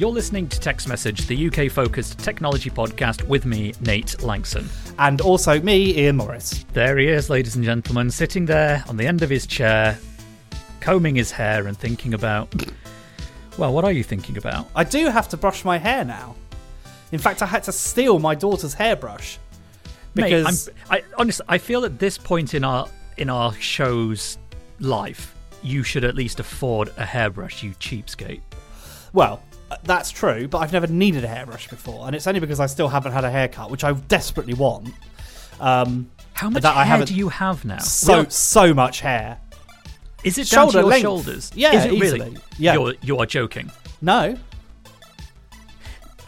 You're listening to Tech's Message, the UK focused technology podcast with me, Nate Lanxon. And also me, Ian Morris. There he is, ladies and gentlemen, sitting there on the end of his chair, combing his hair and thinking about. Well, what are you thinking about? I do have to brush my hair now. In fact, I had to steal my daughter's hairbrush. Because Mate, I'm, I honestly, I feel at this point in our in our show's life, you should at least afford a hairbrush, you cheapskate. Well, uh, that's true, but I've never needed a hairbrush before, and it's only because I still haven't had a haircut, which I desperately want. Um, How much that I hair haven't- do you have now? so Real- so much hair. is it shoulder down to your length. shoulders? Yeah, is it easily. really? Yeah. You're, you are joking. No,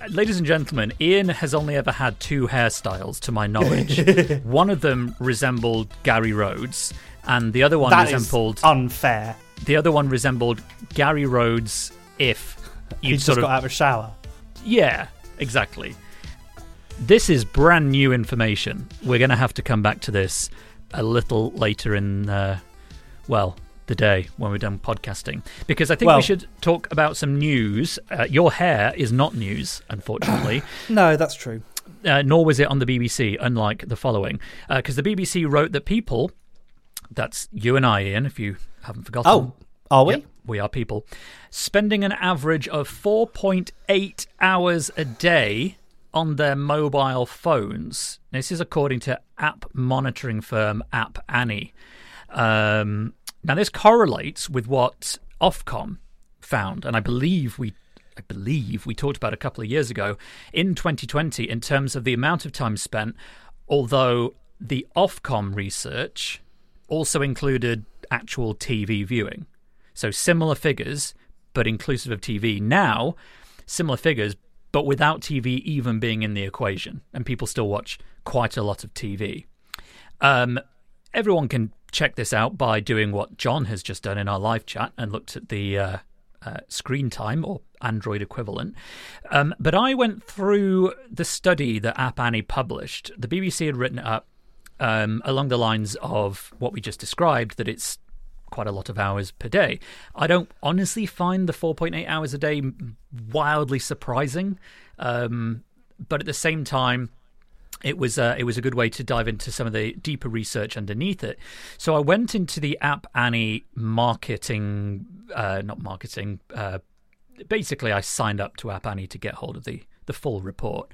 Ladies and gentlemen, Ian has only ever had two hairstyles to my knowledge. one of them resembled Gary Rhodes, and the other one that is resembled unfair. the other one resembled Gary Rhodes if you just sort got out of a shower. yeah, exactly. This is brand new information. We're going to have to come back to this a little later in, uh, well, the day when we're done podcasting. Because I think Well- we should talk about some news. Uh, your hair is not news, unfortunately, No, that's true. uh, nor was it on the BBC, unlike the following. Because the BBC wrote that people, that's you and I, Ian, if you haven't forgotten. Oh, are we? Yep, we are people. Spending an average of 4.8 hours a day on their mobile phones. This is according to app monitoring firm App Annie. Um, now, this correlates with what Ofcom found, and I believe we. I believe we talked about a couple of years ago in 2020 in terms of the amount of time spent, although the Ofcom research also included actual TV viewing. So similar figures, but inclusive of TV. Now, similar figures, but without TV even being in the equation. And people still watch quite a lot of TV. Um, everyone can check this out by doing what John has just done in our live chat and looked at the uh, uh, screen time or Android equivalent. Um, but I went through the study that App Annie published. The BBC had written it up um, along the lines of what we just described that it's quite a lot of hours per day. I don't honestly find the 4.8 hours a day wildly surprising, um, but at the same time, it was uh, it was a good way to dive into some of the deeper research underneath it. So I went into the App Annie marketing, uh, not marketing. Uh, basically, I signed up to App Annie to get hold of the the full report.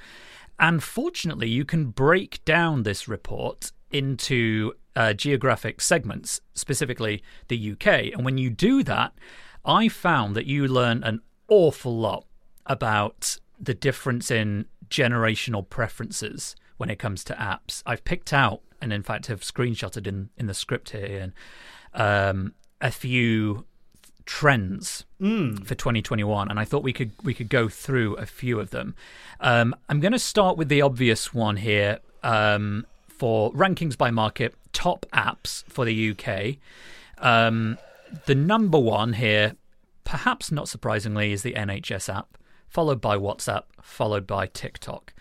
And fortunately, you can break down this report into uh, geographic segments, specifically the UK. And when you do that, I found that you learn an awful lot about the difference in generational preferences when it comes to apps. I've picked out, and in fact have screenshotted in, in the script here, um, a few trends for 2021, and I thought we could we could go through a few of them. Um, I'm going to start with the obvious one here um, for rankings by market, top apps for the UK. Um, the number one here, perhaps not surprisingly, is the NHS app, followed by WhatsApp, followed by TikTok.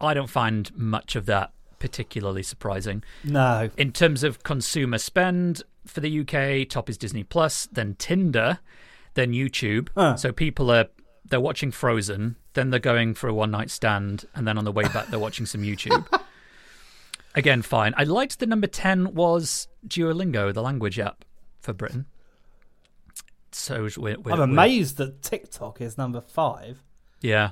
I don't find much of that particularly surprising. No. In terms of consumer spend for the UK, top is Disney Plus, then Tinder, then YouTube. Huh. So people are they're watching Frozen, then they're going for a one night stand, and then on the way back they're watching some YouTube. Again, fine. I liked the number ten was Duolingo, the language app for Britain. So we're, we're, I'm we're- amazed that TikTok is number five. Yeah.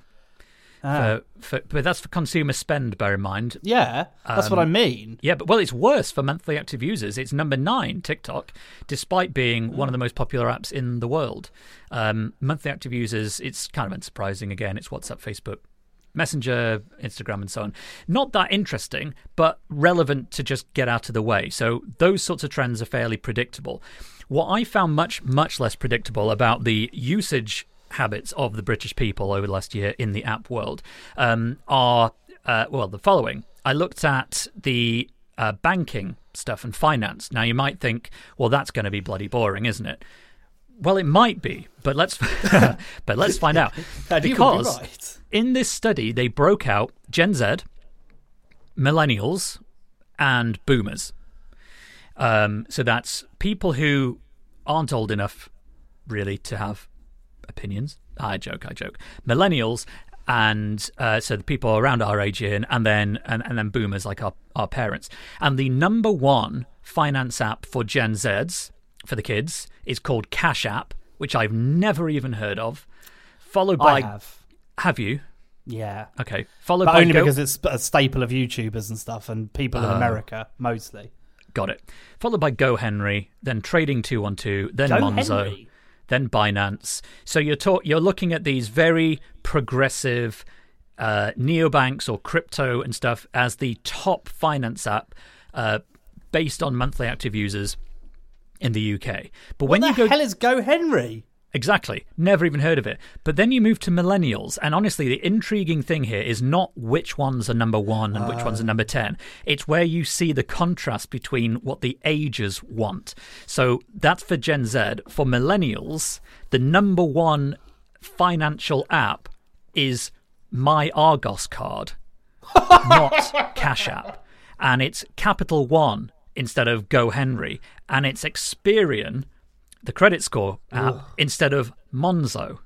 Ah. For, for, but that's for consumer spend. Bear in mind. Yeah, that's what I mean. Yeah, but well, it's worse for monthly active users. It's number nine, TikTok, despite being one of the most popular apps in the world. Um, monthly active users, it's kind of unsurprising. Again, it's WhatsApp, Facebook, Messenger, Instagram, and so on. Not that interesting, but relevant to just get out of the way. So those sorts of trends are fairly predictable. What I found much, much less predictable about the usage habits of the British people over the last year in the app world um, are, uh, well, the following. I looked at the uh, banking stuff and finance. Now, you might think, well, that's going to be bloody boring, isn't it? Well, it might be, but let's but let's find out. Would be because right. in this study, they broke out Gen Z, millennials, and boomers. Um, so that's people who aren't old enough, really, to have opinions. I joke, I joke. Millennials, and uh, so the people around our age here, and, then and, and then boomers like our our parents. And the number one finance app for Gen Zs for the kids is called Cash App, which I've never even heard of. Followed by I have. have you? Yeah. Okay. Followed But by only Go- because it's a staple of YouTubers and stuff and people in Oh. America, mostly. Got it. Followed by Go Henry, then Trading 212, then Go Monzo, Henry? Then Binance. So you're talk- you're looking at these very progressive uh, neobanks or crypto and stuff as the top finance app uh, based on monthly active users in the UK. But when you go hell is Go Henry? Exactly. Never even heard of it. But then you move to millennials, and honestly, the intriguing thing here is not which ones are number one and which ones are ah. number 10. It's where you see the contrast between what the ages want. So that's for Gen Z. For millennials, the number one financial app is My Argos card, not Cash App. And it's Capital One instead of Go Henry. And it's Experian the credit score app instead of Monzo,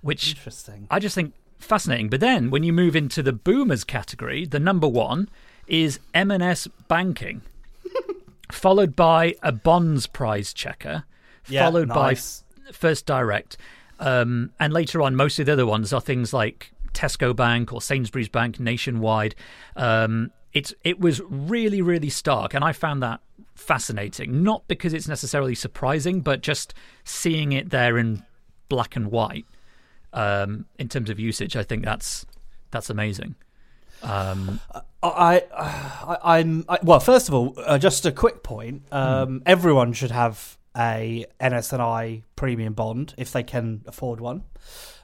which Interesting. I just think fascinating. But then when you move into the boomers category, the number one is M&S Banking, followed by a bonds prize checker, Yeah, followed nice. by First Direct, um, and later on, most of the other ones are things like Tesco Bank or Sainsbury's Bank nationwide. Um, it's it was really really stark, and I found that fascinating. Not because it's necessarily surprising, but just seeing it there in black and white um, in terms of usage. I think that's that's amazing. Um, I, I, I'm I, well. First of all, uh, just a quick point. Um, Everyone should have a NS&I premium bond if they can afford one.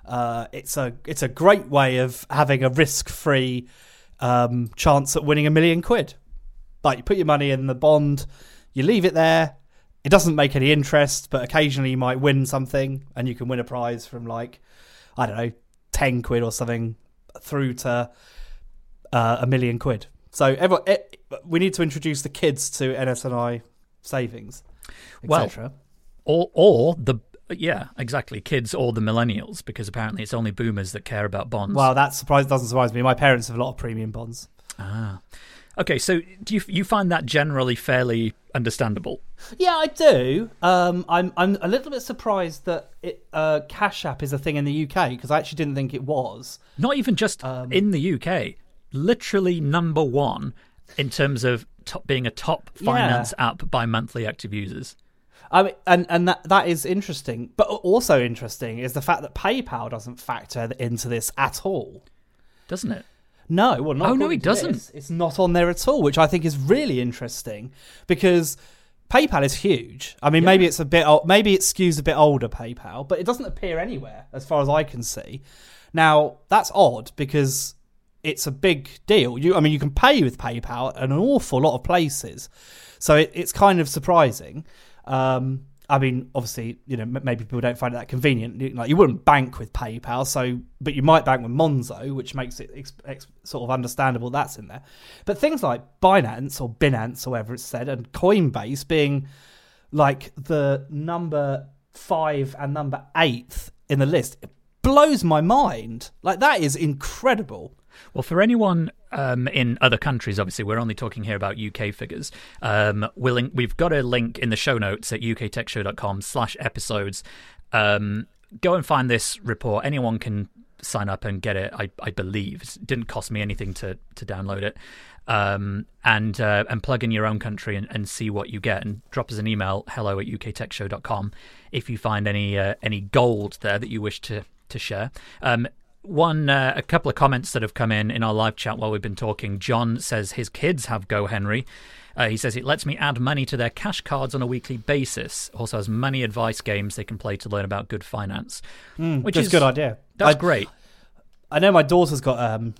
Uh, it's a it's a great way of having a risk free um, chance at winning a million quid. Like you put your money in the bond, you leave it there. It doesn't make any interest, but occasionally you might win something, and you can win a prize from like I don't know, ten quid or something, through to uh, a million quid. So everyone, eh, we need to introduce the kids to NS&I savings, Well, etc. or or the yeah exactly kids or the millennials because apparently it's only boomers that care about bonds. Well, that surprise doesn't surprise me. My parents have a lot of premium bonds. Ah. Okay, so do you you find that generally fairly understandable? Yeah, I do. Um, I'm I'm a little bit surprised that it, uh, Cash App is a thing in the UK because I actually didn't think it was. Not even just Um, in the UK, literally number one in terms of top, being a top finance app by monthly active users. I mean, and and that that is interesting, but also interesting is the fact that PayPal doesn't factor into this at all. Doesn't it? No, well, not Oh, no, to doesn't. this. It's not on there at all, which I think is really interesting because PayPal is huge. I mean, maybe it's a bit, old, maybe it skews a bit older PayPal, but it doesn't appear anywhere as far as I can see. Now that's odd because it's a big deal. You, I mean, you can pay with PayPal in an awful lot of places, so it, it's kind of surprising. Um, I mean, obviously, you know, maybe people don't find it that convenient. Like, you wouldn't bank with PayPal, so but you might bank with Monzo, which makes it ex- ex- sort of understandable that's in there. But things like Binance or Binance or whatever it's said, and Coinbase being like the number five and number eighth in the list, it blows my mind. Like that is incredible. Well, for anyone um, in other countries, obviously, we're only talking here about UK figures. Um, we'll link, we've got a link in the show notes at uktechshow.com slash episodes. Um, go and find this report. Anyone can sign up and get it. I, I believe it didn't cost me anything to to download it, um, and uh, and plug in your own country and, and see what you get. And drop us an email hello at uktechshow.com if you find any uh, any gold there that you wish to to share. One uh, a couple of comments that have come in in our live chat while we've been talking. John says his kids have Go Henry. Uh, he says it lets me add money to their cash cards on a weekly basis. Also has money advice games they can play to learn about good finance, Mm, which is a good idea. That's I, great. I know my daughter's got um,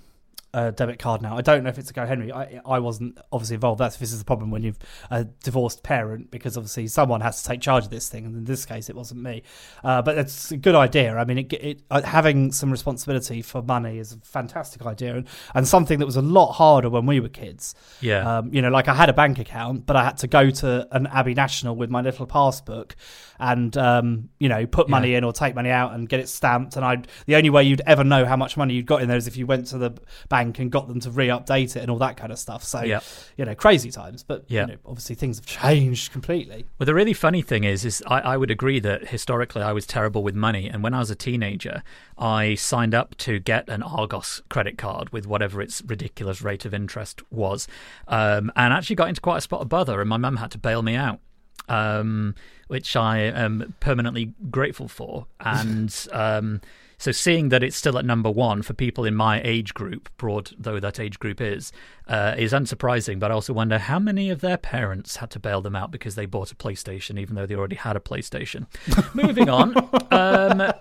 debit card now. I don't know if it's a Go Henry. I, I wasn't obviously involved. That's this is the problem when you've a divorced parent because obviously someone has to take charge of this thing. And in this case, it wasn't me. Uh, but it's a good idea. I mean, it, it, uh, having some responsibility for money is a fantastic idea and, and something that was a lot harder when we were kids. Yeah. Um, you know, like I had a bank account, but I had to go to an Abbey National with my little passbook and um, you know put money Yeah. in or take money out and get it stamped. And I the only way you'd ever know how much money you'd got in there is if you went to the bank and got them to re-update it and all that kind of stuff. So Yeah. you know, crazy times. But Yeah. you know, obviously things have changed completely. Well, the really funny thing is, is I, I would agree that historically I was terrible with money, and when I was a teenager, I signed up to get an Argos credit card with whatever its ridiculous rate of interest was, um, and actually got into quite a spot of bother, and my mum had to bail me out. Um, which I am permanently grateful for, and um, so seeing that it's still at number one for people in my age group, broad though that age group is, uh, is unsurprising. But I also wonder how many of their parents had to bail them out because they bought a PlayStation, even though they already had a PlayStation. Moving on, um,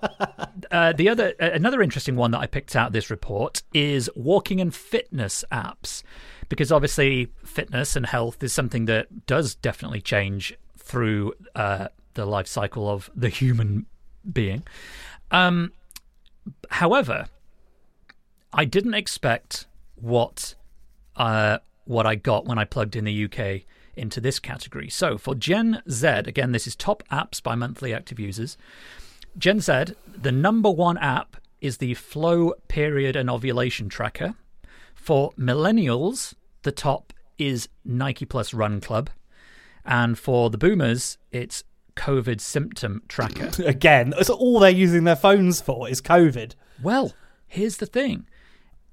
uh, the other uh, another interesting one that I picked out this report is walking and fitness apps, because obviously fitness and health is something that does definitely change through uh, the life cycle of the human being. Um, however, I didn't expect what uh, what I got when I plugged in the UK into this category. So for Gen Z, again, this is top apps by monthly active users. Gen Z, the number one app is the Flow Period and Ovulation Tracker. For millennials, the top is Nike Plus Run Club. And for the boomers, it's COVID Symptom Tracker. Again, that's all they're using their phones for is COVID. Well, here's the thing.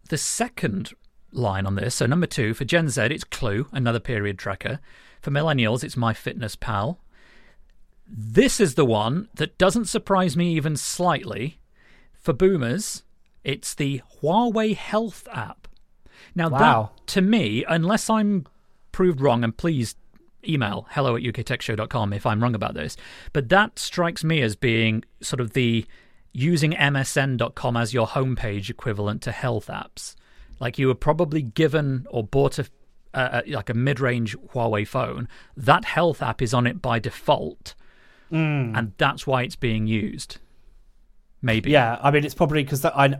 The second line on this, so number two, for Gen Z, it's Clue, another period tracker. For millennials, it's MyFitnessPal. This is the one that doesn't surprise me even slightly. For boomers, it's the Huawei Health app. Now, Wow. that to me, unless I'm proved wrong, and please email hello at uktechshow.com if I'm wrong about this, but that strikes me as being sort of the using msn.com as your homepage equivalent to health apps. Like you were probably given or bought a uh, like a mid-range Huawei phone, that health app is on it by default, and that's why it's being used. Maybe. Yeah, I mean, it's probably because I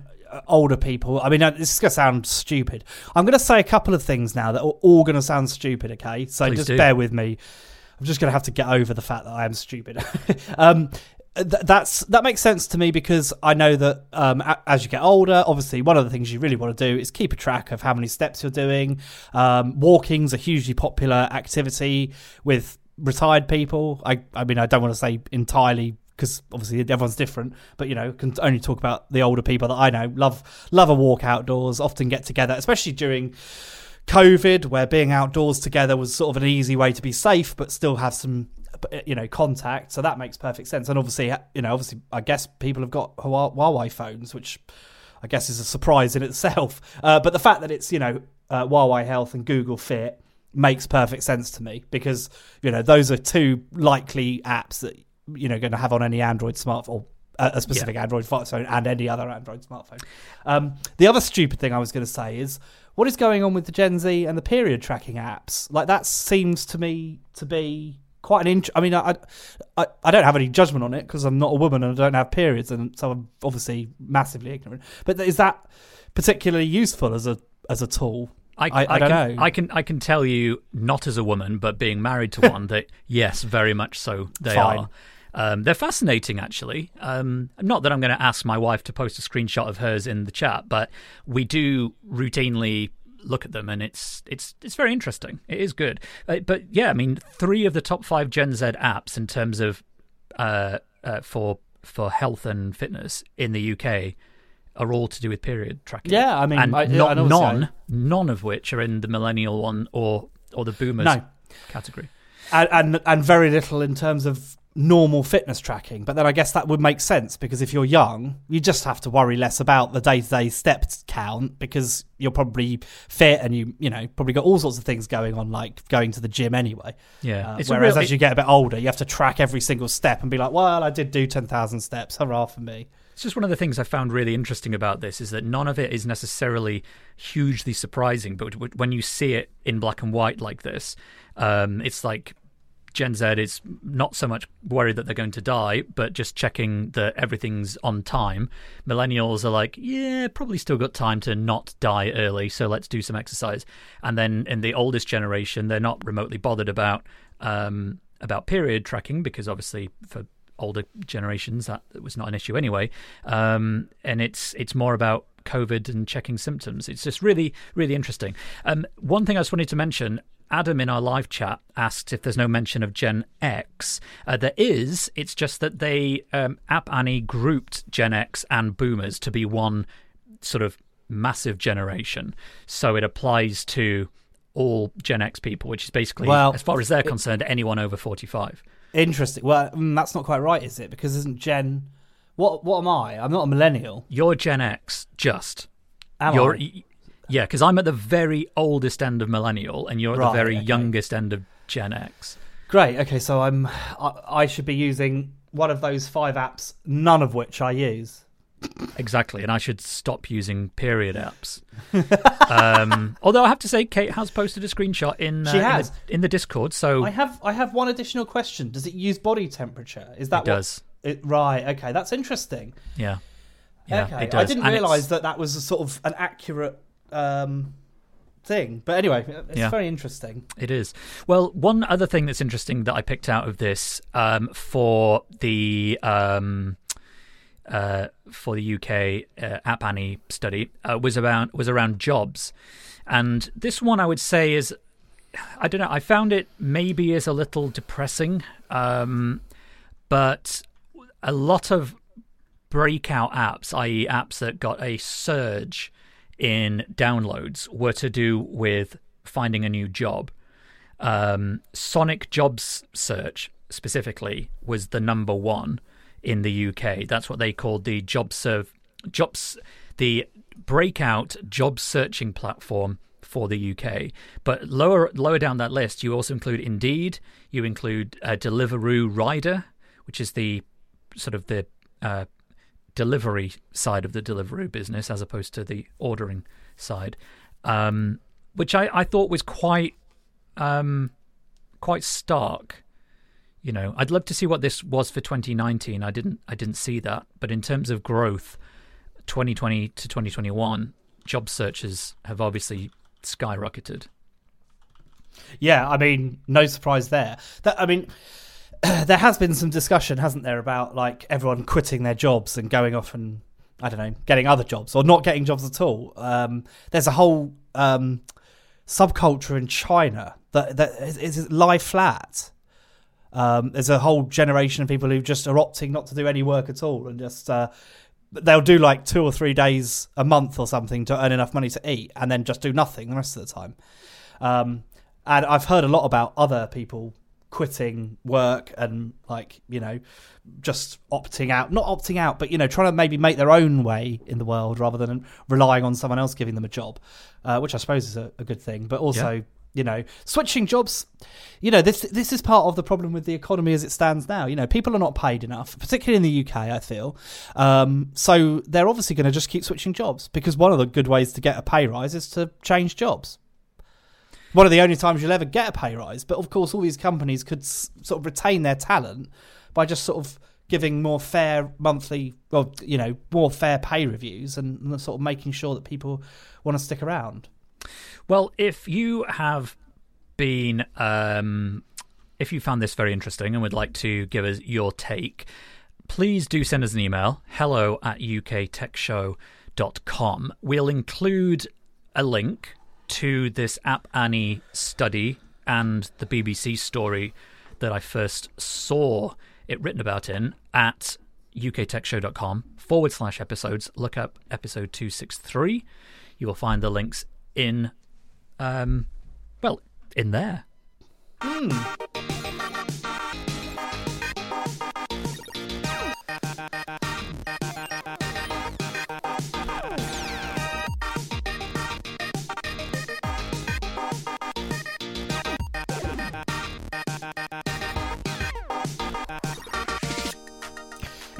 older people. I mean, uh, this is gonna sound stupid. I'm gonna say a couple of things now that are all gonna sound stupid. Okay, so Please just do. bear with me. I'm just gonna have to get over the fact that I am stupid. um, th- that's that makes sense to me because I know that um, a- as you get older, obviously one of the things you really want to do is keep a track of how many steps you're doing. Um, walking's a hugely popular activity with retired people. I, I mean, I don't want to say entirely because obviously everyone's different, but you know, can only talk about the older people that I know. Love love a walk outdoors, often get together, especially during COVID, where being outdoors together was sort of an easy way to be safe, but still have some, you know, contact. So that makes perfect sense. And obviously, you know, obviously, I guess people have got Huawei phones, which I guess is a surprise in itself. Uh, but the fact that it's you know uh, Huawei Health and Google Fit makes perfect sense to me because you know those are two likely apps that you know going to have on any Android smartphone. A a specific Android smartphone and any other Android smartphone. Um, the other stupid thing I was going to say is what is going on with the Gen Z and the period tracking apps? Like that seems to me to be quite an int- I mean, I, I I don't have any judgment on it because I'm not a woman and I don't have periods, and so I'm obviously massively ignorant. But is that particularly useful as a as a tool? I, I- I don't can, know. I can I can tell you, not as a woman, but being married to one, that yes, very much so they Fine. are. Um, they're fascinating, actually. Um, not that I'm going to ask my wife to post a screenshot of hers in the chat, but we do routinely look at them, and it's it's it's very interesting. It is good, uh, but yeah, I mean, three of the top five Gen Z apps in terms of uh, uh, for for health and fitness in the UK are all to do with period tracking. Yeah, I mean, and I- not, I know what you're none, none of which are in the millennial one or or the boomers No. category. and, and and very little in terms of normal fitness tracking. But then I guess that would make sense because if you're young, you just have to worry less about the day to day step count because you're probably fit and you you know probably got all sorts of things going on like going to the gym anyway. Yeah, Uh, whereas real- as you get a bit older, you have to track every single step and be like, well, I did do ten thousand steps, hurrah for me. It's just one of the things I found really interesting about this is that none of it is necessarily hugely surprising, but when you see it in black and white like this, um, it's like Gen Z is not so much worried that they're going to die, but just checking that everything's on time. Millennials are like, yeah, probably still got time to not die early, so let's do some exercise. And then in the oldest generation, they're not remotely bothered about um, about period tracking because obviously for older generations that was not an issue anyway. Um, and it's it's more about COVID and checking symptoms. It's just really really interesting. Um, one thing I just wanted to mention. Adam in our live chat asked if there's no mention of Gen X. Uh, there is. It's just that they um, App Annie grouped Gen X and Boomers to be one sort of massive generation. So it applies to all Gen X people, which is basically, Well, as far as they're concerned, anyone over 45. Interesting. Well, mm, that's not quite right, is it? Because isn't Gen? What what am I? I'm not a millennial. You're Gen X, just. Am you're, I? Yeah, because I'm at the very oldest end of millennial, and you're at Right, the very okay. youngest end of Gen X. Great. Okay, so I'm I, I should be using one of those five apps, none of which I use. Exactly, and I should stop using period apps. um, although I have to say, Kate has posted a screenshot in, uh, She in the- has. in, the, Discord, so I have I have one additional question. Does it use body temperature? Is that it what- does. It, right. Okay, that's interesting. Yeah, yeah, okay. I didn't And it's- realise that that was a sort of an accurate um, thing. But anyway, it's Yeah. very interesting. It is. Well, one other thing that's interesting that I picked out of this um, for the um, uh, for the UK uh, App Annie study uh, was around was around jobs, and this one I would say is I don't know. I found it maybe is a little depressing, um, but a lot of breakout apps, i.e., apps that got a surge in downloads, were to do with finding a new job. Um, Sonic Jobs Search specifically was the number one in the UK. That's what they called the job serve jobs the breakout job searching platform for the UK. But lower lower down that list, you also include Indeed. You include uh, Deliveroo Rider, which is the sort of the uh, delivery side of the Deliveroo business as opposed to the ordering side, um, which I, I thought was quite um, quite stark. You know, I'd love to see what this was for 2019. I didn't I didn't see that, but in terms of growth, 2020 to 2021, job searches have obviously skyrocketed. Yeah, I mean, no surprise there. That I mean, there has been some discussion, hasn't there, about like everyone quitting their jobs and going off and I don't know, getting other jobs or not getting jobs at all. Um, there's a whole um, subculture in China that that is, is lie flat. Um, there's a whole generation of people who just are opting not to do any work at all and just uh, they'll do like two or three days a month or something to earn enough money to eat and then just do nothing the rest of the time. Um, and I've heard a lot about other people quitting work and like you know just opting out not opting out but you know trying to maybe make their own way in the world rather than relying on someone else giving them a job uh, which i suppose is a, a good thing but also Yeah. You know switching jobs you know this this is part of the problem with the economy as it stands now you know people are not paid enough particularly in the uk i feel um, so they're obviously going to just keep switching jobs because one of the good ways to get a pay rise is to change jobs one of the only times you'll ever get a pay rise. But of course, all these companies could s- sort of retain their talent by just sort of giving more fair monthly, well, you know, more fair pay reviews and, and sort of making sure that people want to stick around. Well, if you have been, um, if you found this very interesting and would like to give us your take, please do send us an email hello at uktechshow.com. We'll include a link to this App Annie study and the BBC story that I first saw it written about in at uktechshow.com forward slash episodes. Look up episode 263. You will find the links in, um, well, in there.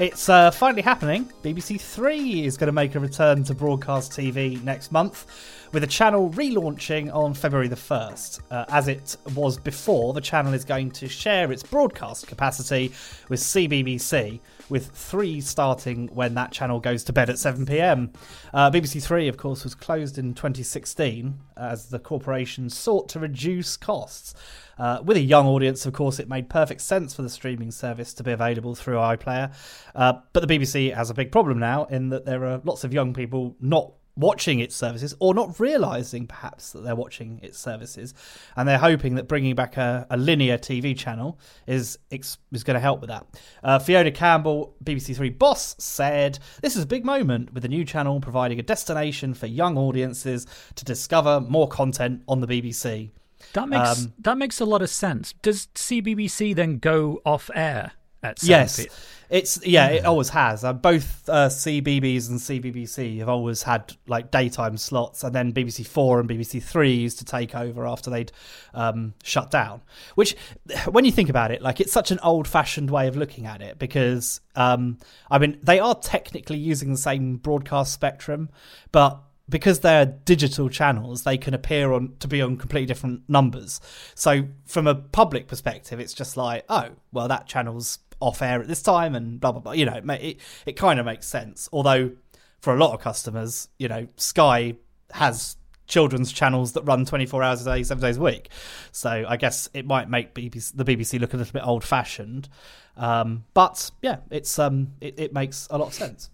It's uh, finally happening. BBC Three is going to make a return to broadcast TV next month, with the channel relaunching on February the 1st. Uh, as it was before, the channel is going to share its broadcast capacity with CBBC, with three starting when that channel goes to bed at 7 pm. Uh, BBC Three, of course, was closed in 2016 as the corporation sought to reduce costs. Uh, with a young audience, of course, it made perfect sense for the streaming service to be available through iPlayer. Uh, but the BBC has a big problem now in that there are lots of young people not watching its services or not realizing perhaps that they're watching its services and they're hoping that bringing back a, a linear tv channel is is going to help with that. Uh, fiona campbell bbc three boss said this is a big moment with the new channel providing a destination for young audiences to discover more content on the bbc That makes Um, that makes a lot of sense. Does CBBC then go off air at 7 Yes, p- it's yeah, it always has. Uh, both uh, CBeebies and CBBC have always had like daytime slots, and then BBC Four and BBC Three used to take over after they'd um, shut down. Which, when you think about it, like it's such an old-fashioned way of looking at it because um, I mean they are technically using the same broadcast spectrum, but because they're digital channels, they can appear on to be on completely different numbers. So from a public perspective, it's just like, oh, well, that channel's off air at this time, and blah blah blah. You know, it it, it kind of makes sense. Although for a lot of customers, you know, Sky has children's channels that run 24 hours a day, seven days a week. So I guess it might make BBC, the BBC look a little bit old fashioned. Um, but yeah, it's um, it, it makes a lot of sense.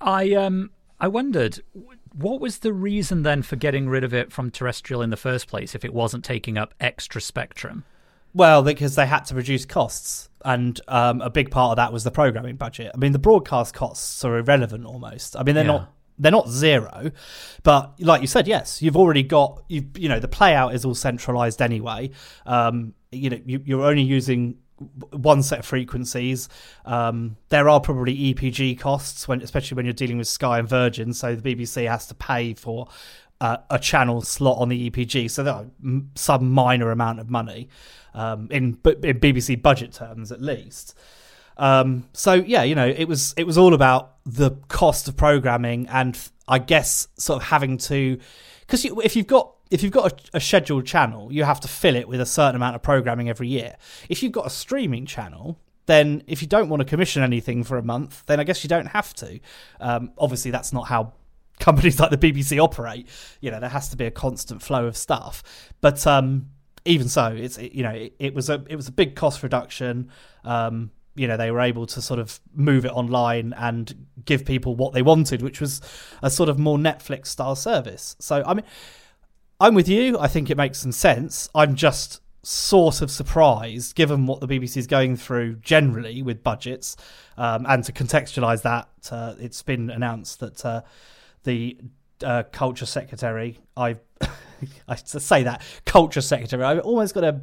I um I wondered what was the reason then for getting rid of it from terrestrial in the first place if it wasn't taking up extra spectrum. Well, because they had to reduce costs, and um, a big part of that was the programming budget. I mean, the broadcast costs are irrelevant almost. I mean, they're Yeah. not they're not zero, but like you said, yes, you've already got you you know the playout is all centralized anyway. Um, you know, you, you're only using one set of frequencies. Um, there are probably EPG costs when, especially when you're dealing with Sky and Virgin. So the BBC has to pay for uh, a channel slot on the EPG. So m- some minor amount of money um, in, in BBC budget terms, at least. Um, so yeah, you know, it was it was all about the cost of programming, and I guess sort of having to because you, if you've got if you've got a, a scheduled channel, you have to fill it with a certain amount of programming every year. If you've got a streaming channel, then if you don't want to commission anything for a month, then I guess you don't have to. Um, obviously, that's not how companies like the BBC operate. You know, there has to be a constant flow of stuff. But um, even so, it's it, you know, it, it was a it was a big cost reduction. Um, you know, they were able to sort of move it online and give people what they wanted, which was a sort of more Netflix style service. So I mean. I'm with you. I think it makes some sense. I'm just sort of surprised, given what the BBC is going through generally with budgets, um, and to contextualise that, uh, it's been announced that uh, the uh, culture secretary, I, I say that culture secretary, I've almost got to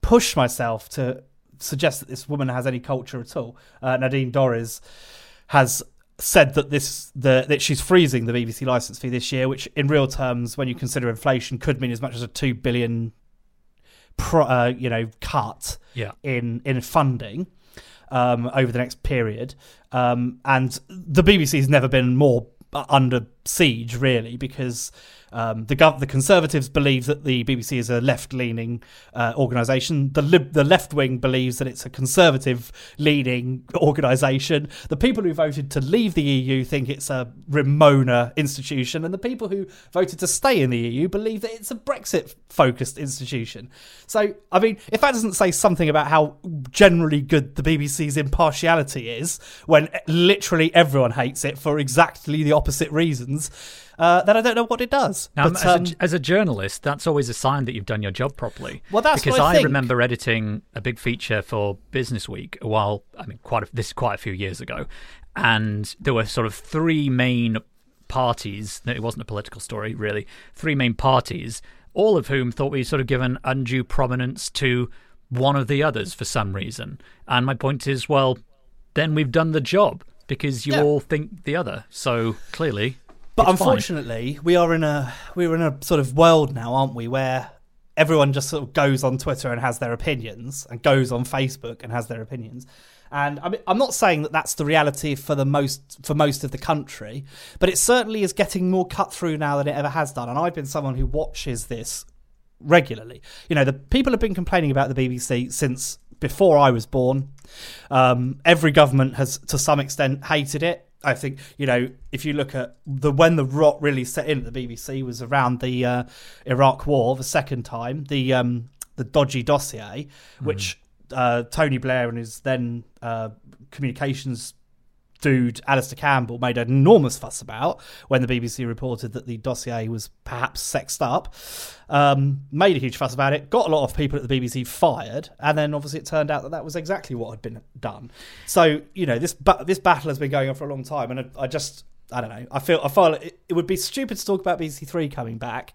push myself to suggest that this woman has any culture at all. Uh, Nadine Dorries has said that this the that she's freezing the BBC license fee this year, which in real terms, when you consider inflation, could mean as much as a two billion, pro, uh, you know, cut Yeah. in in funding um, over the next period. Um, and the BBC has never been more under siege, really, because um, the gov- the Conservatives believe that the BBC is a left leaning uh, organisation. The the left wing believes that it's a conservative leaning organisation. The people who voted to leave the EU think it's a Remoaner institution, and the people who voted to stay in the EU believe that it's a Brexit focused institution. So, I mean, if that doesn't say something about how generally good the BBC's impartiality is, when literally everyone hates it for exactly the opposite reasons, uh, then I don't know what it does. Now, but, as, um, a, as a journalist, that's always a sign that you've done your job properly. Well, that's because I think. remember editing a big feature for Business Week a while. I mean, quite a, this is quite a few years ago, and there were sort of three main parties. no, It wasn't a political story, really. Three main parties, all of whom thought we'd sort of given undue prominence to one of the others for some reason. And my point is, well, then we've done the job because you Yeah. all think the other. So clearly, But it's fine. unfortunately, we are in a we're in a sort of world now, aren't we, where everyone just sort of goes on Twitter and has their opinions, and goes on Facebook and has their opinions. And I mean, I'm not saying that that's the reality for the most for most of the country, but it certainly is getting more cut through now than it ever has done. And I've been someone who watches this regularly. You know, the people have been complaining about the BBC since before I was born. Um, every government has, to some extent, hated it. I think you know if you look at the when the rot really set in at the BBC was around the uh, Iraq War, the second time, the um, the dodgy dossier, which uh, Tony Blair and his then uh, communications dude Alastair Campbell made an enormous fuss about when the BBC reported that the dossier was perhaps sexed up. Um, made a huge fuss about it, got a lot of people at the BBC fired, and then obviously it turned out that that was exactly what had been done. So you know this ba- this battle has been going on for a long time, and I, I just I don't know. I feel I feel it, it would be stupid to talk about BBC Three coming back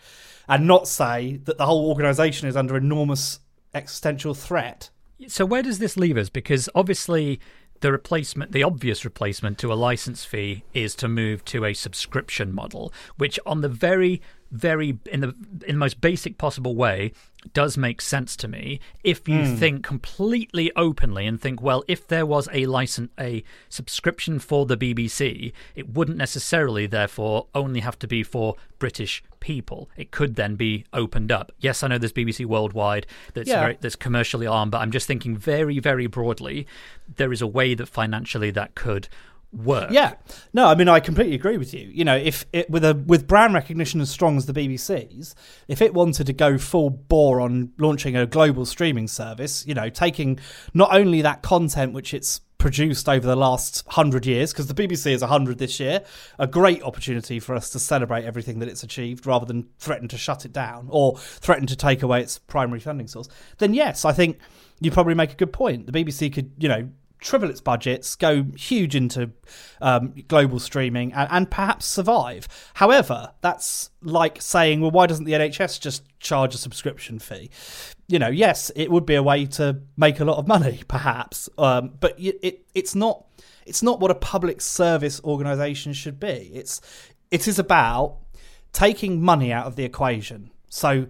and not say that the whole organisation is under enormous existential threat. So where does this leave us? Because obviously the replacement, the obvious replacement to a license fee is to move to a subscription model, which on the very, very in the in the most basic possible way does make sense to me if you hmm. think completely openly and think well if there was a license a subscription for the BBC it wouldn't necessarily therefore only have to be for British people. It could then be opened up. Yes I know there's BBC worldwide that's Yeah. very, that's commercially armed but I'm just thinking very very broadly there is a way that financially that could work Yeah, no, I mean I completely agree with you. You know, if it with a with brand recognition as strong as the BBC's, if it wanted to go full bore on launching a global streaming service, you know, taking not only that content which it's produced over the last hundred years, because the BBC is hundred this year, a great opportunity for us to celebrate everything that it's achieved, rather than threaten to shut it down or threaten to take away its primary funding source. Then yes, I think you probably make a good point. The BBC could, you know, triple its budgets, go huge into um, global streaming, and, and perhaps survive. However, that's like saying, well, why doesn't the NHS just charge a subscription fee? You know, yes, it would be a way to make a lot of money, perhaps, um, but y- it it's not it's not what a public service organisation should be. It's it is about taking money out of the equation. So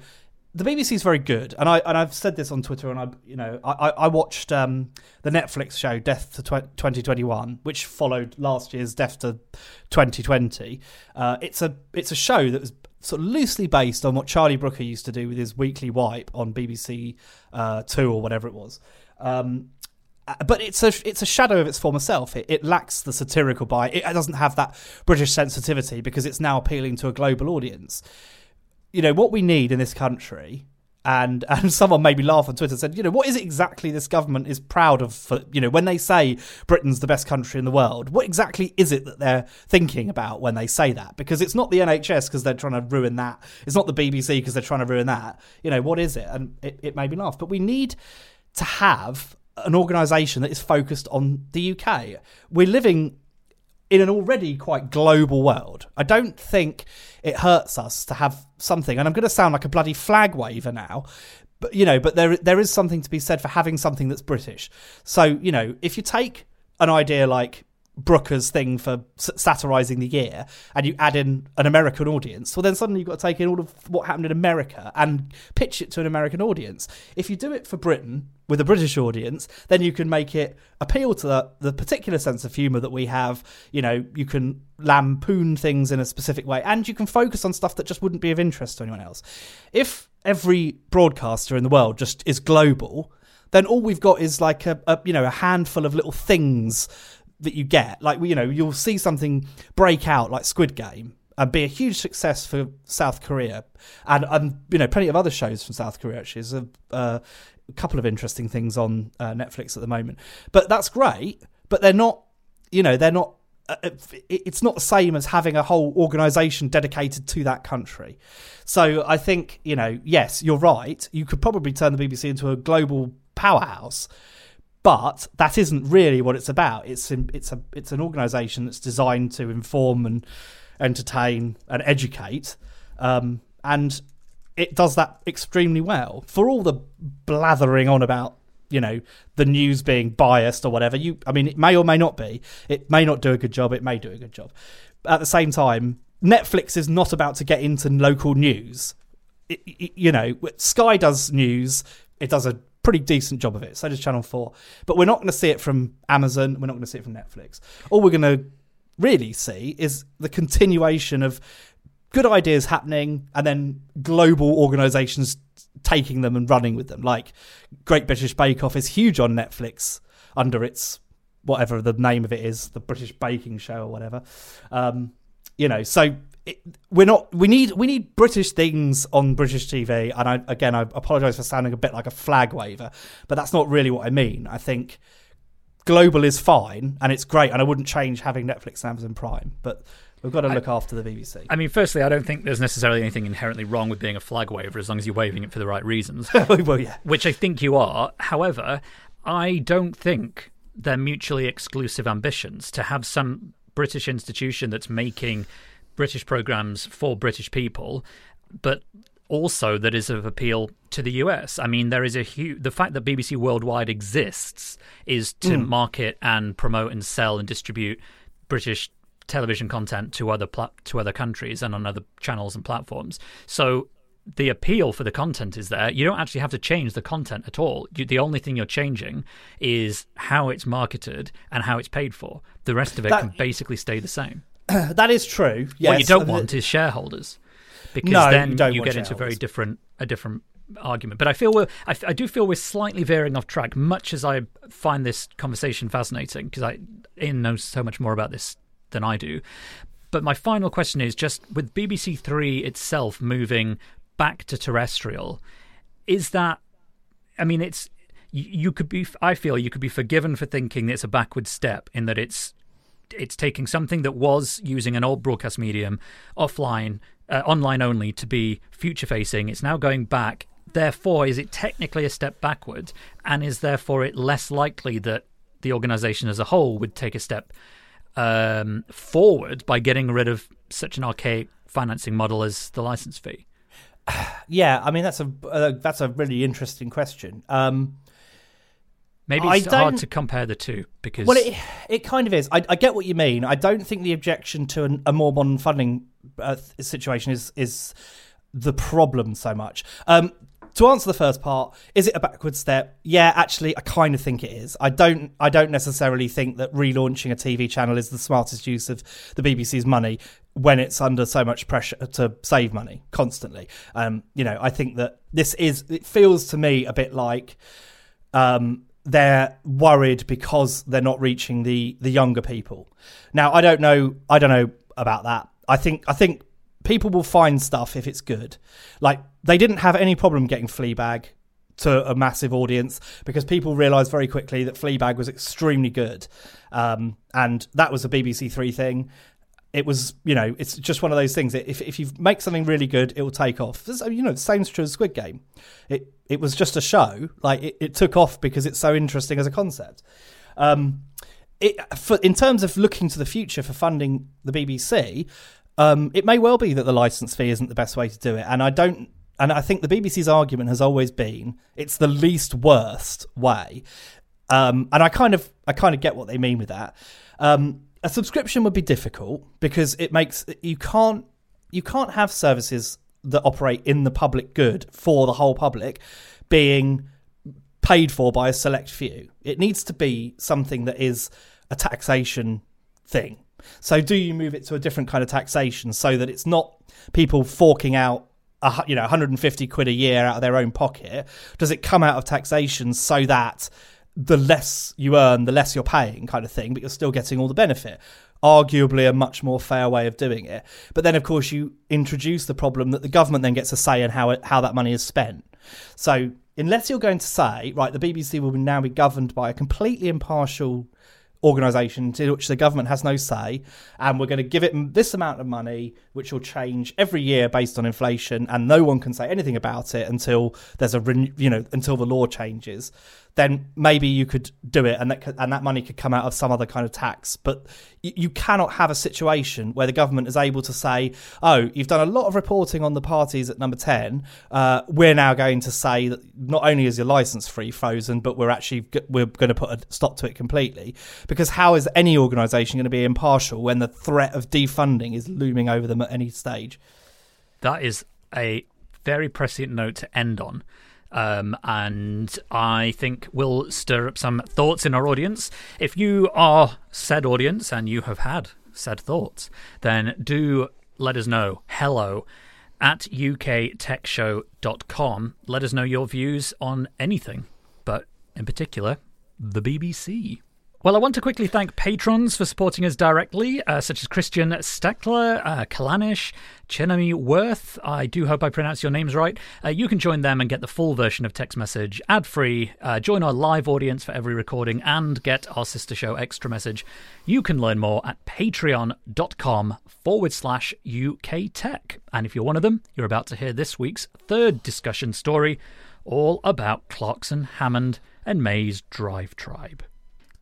the BBC is very good, and I and I've said this on Twitter, and I you know I I watched um, the Netflix show Death to tw- 2021, which followed last year's Death to 2020. Uh, it's a it's a show that was sort of loosely based on what Charlie Brooker used to do with his weekly wipe on BBC uh, Two or whatever it was. Um, uh, but it's a it's a shadow of its former self. It, it lacks the satirical bite. It doesn't have that British sensitivity because it's now appealing to a global audience you know what we need in this country and and someone made me laugh on twitter said you know what is it exactly this government is proud of for you know when they say britain's the best country in the world what exactly is it that they're thinking about when they say that? Because it's not the nhs because they're trying to ruin that. It's not the bbc because they're trying to ruin that. You know what is it? And it, it made me laugh. But we need to have an organisation that is focused on the uk we're living in an already quite global world, I don't think it hurts us to have something. And I'm going to sound like a bloody flag waver now, but you know, but there there is something to be said for having something that's British. So you know, if you take an idea like Brooker's thing for satirizing the year, and you add in an American audience, well, then suddenly you've got to take in all of what happened in America and pitch it to an American audience. If you do it for Britain with a British audience, then you can make it appeal to the, the particular sense of humour that we have. You know, you can lampoon things in a specific way, and you can focus on stuff that just wouldn't be of interest to anyone else. If every broadcaster in the world just is global, then all we've got is like a, a you know a handful of little things that you get. Like you know, you'll see something break out like Squid Game and be a huge success for South Korea, and and you know plenty of other shows from South Korea. Actually, there's a, uh, a couple of interesting things on uh, Netflix at the moment. But that's great. But they're not, you know, they're not uh, it's not the same as having a whole organization dedicated to that country. So I think, you know, yes, you're right. You could probably turn the BBC into a global powerhouse, but that isn't really what it's about. It's in, it's a it's an organization that's designed to inform and entertain and educate, um, and it does that extremely well. For all the blathering on about you know the news being biased or whatever, you I mean it may or may not be. It may not do a good job. It may do a good job. At the same time, Netflix is not about to get into local news. It- it- you know, Sky does news. It does a pretty decent job of it. So does Channel Four. But we're not going to see it from Amazon. We're not going to see it from Netflix. All we're going to really see is the continuation of good ideas happening and then global organizations taking them and running with them. Like Great British Bake Off is huge on Netflix under its whatever the name of it is, the British Baking Show or whatever. Um, you know, so it, we're not. We need we need British things on British TV. And I again, I apologise for sounding a bit like a flag waver, but that's not really what I mean. I think global is fine and it's great, and I wouldn't change having Netflix and Amazon Prime, but we've got to look after the BBC. I mean, firstly, I don't think there's necessarily anything inherently wrong with being a flag waver as long as you're waving it for the right reasons. well, yeah. which I think you are. However, I don't think they're mutually exclusive ambitions to have some British institution that's making British programs for British people, but also that is of appeal to the US. I mean, there is a huge the fact that BBC Worldwide exists is to hmm. market and promote and sell and distribute British television content to other pla- to other countries and on other channels and platforms. So the appeal for the content is there. You don't actually have to change the content at all. You, the only thing you're changing is how it's marketed and how it's paid for. The rest of it That- can basically stay the same. That is true. Yes. what you don't want is shareholders, because No, then you you get into a very different a different argument. But I feel we're, I, I do feel we're slightly veering off track. Much as I find this conversation fascinating, because I Ian knows so much more about this than I do. But my final question is just with BBC Three itself moving back to terrestrial, is that I mean, it's you, you could be. I feel you could be forgiven for thinking it's a backward step in that it's it's taking something that was using an old broadcast medium offline, uh, online only, to be future facing. It's now going back. Therefore, is it technically a step backward, and is therefore it less likely that the organisation as a whole would take a step um, forward by getting rid of such an archaic financing model as the license fee? Yeah, I mean that's a uh, that's a really interesting question. Um, Maybe it's hard to compare the two because well, it it kind of is. I, I get what you mean. I don't think the objection to an, a more modern funding uh, situation is is the problem so much. Um, to answer the first part, is it a backward step? Yeah, actually, I kind of think it is. I don't. I don't necessarily think that relaunching a TV channel is the smartest use of the BBC's money when it's under so much pressure to save money constantly. Um, you know, I think that this is. It feels to me a bit like um, they're worried because they're not reaching the the younger people. Now, I don't know. I don't know about that. I think I think people will find stuff if it's good. Like they didn't have any problem getting Fleabag to a massive audience because people realised very quickly that Fleabag was extremely good, um, and that was a BBC Three thing. It was, you know, it's just one of those things. If if you make something really good, it will take off. This- You know, the same's true as Squid Game. It it was just a show. Like it, it took off because it's so interesting as a concept. Um, it, for, in terms of looking to the future for funding the BBC, um, it may well be that the license fee isn't the best way to do it, and I don't. And I think the BBC's argument has always been it's the least worst way, um, and I kind of I kind of get what they mean with that. Um, a subscription would be difficult because it makes you can't you can't have services that operate in the public good for the whole public being paid for by a select few. It needs to be something that is a taxation thing. So do you move it to a different kind of taxation so that it's not people forking out a, you know 150 quid a year out of their own pocket? Does it come out of taxation so that the less you earn, the less you're paying, kind of thing, but you're still getting all the benefit? Arguably, a much more fair way of doing it. But then, of course, you introduce the problem that the government then gets a say in how it, how that money is spent. So, unless you're going to say, right, the BBC will now be governed by a completely impartial organisation to which the government has no say, and we're going to give it this amount of money, which will change every year based on inflation, and no one can say anything about it until there's a you know until the law changes then maybe you could do it, and that and that money could come out of some other kind of tax. But you, cannot have a situation where the government is able to say, "Oh, you've done a lot of reporting on the parties at number ten. Uh, we're now going to say that not only is your license free frozen, but we're actually we're going to put a stop to it completely." Because how is any organisation going to be impartial when the threat of defunding is looming over them at any stage? That is a very prescient note to end on. Um, and I think will stir up some thoughts in our audience. If you are said audience and you have had said thoughts, then do let us know. Hello at uktechshow.com. Let us know your views on anything, but in particular, the BBC. Well, I want to quickly thank patrons for supporting us directly, uh, such as Christian Steckler, uh, Kalanish, Chenami Worth. I do hope I pronounce your names right. Uh, you can join them and get the full version of Tech's Message ad free, uh, join our live audience for every recording, and get our sister show extra message. You can learn more at patreon.com forward slash UK Tech. And if you're one of them, you're about to hear this week's third discussion story, all about Clarkson, Hammond, and May's DriveTribe.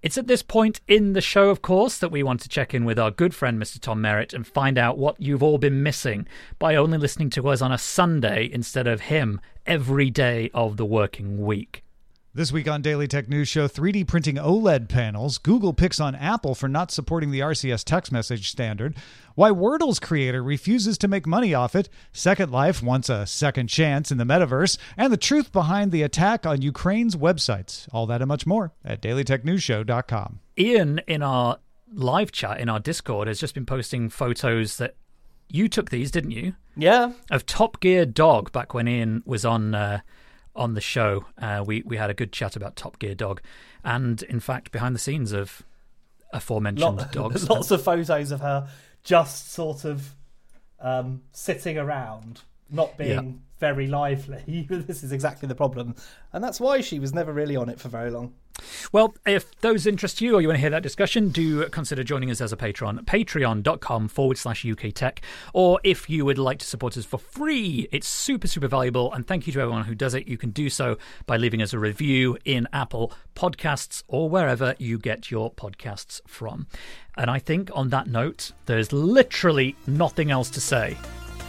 It's at this point in the show, of course, that we want to check in with our good friend Mr. Tom Merritt and find out what you've all been missing by only listening to us on a Sunday instead of him every day of the working week. This week on Daily Tech News Show, 3D printing OLED panels, Google picks on Apple for not supporting the RCS text message standard, why Wordle's creator refuses to make money off it, Second Life wants a second chance in the metaverse, and the truth behind the attack on Ukraine's websites. All that and much more at dailytechnewsshow.com. Ian, in our live chat in our Discord, has just been posting photos that you took these, didn't you? Yeah. Of Top Gear Dog back when Ian was on. Uh, on the show, uh, we we had a good chat about Top Gear Dog, and in fact, behind the scenes of aforementioned Lot, dogs. Lots of photos of her just sort of um, sitting around, not being yeah. very lively. this is exactly the problem, and that's why she was never really on it for very long. Well, if those interest you or you want to hear that discussion, do consider joining us as a patron. Patreon.com forward slash UK Tech. Or if you would like to support us for free, it's super, super valuable. And thank you to everyone who does it. You can do so by leaving us a review in Apple Podcasts or wherever you get your podcasts from. And I think on that note, there's literally nothing else to say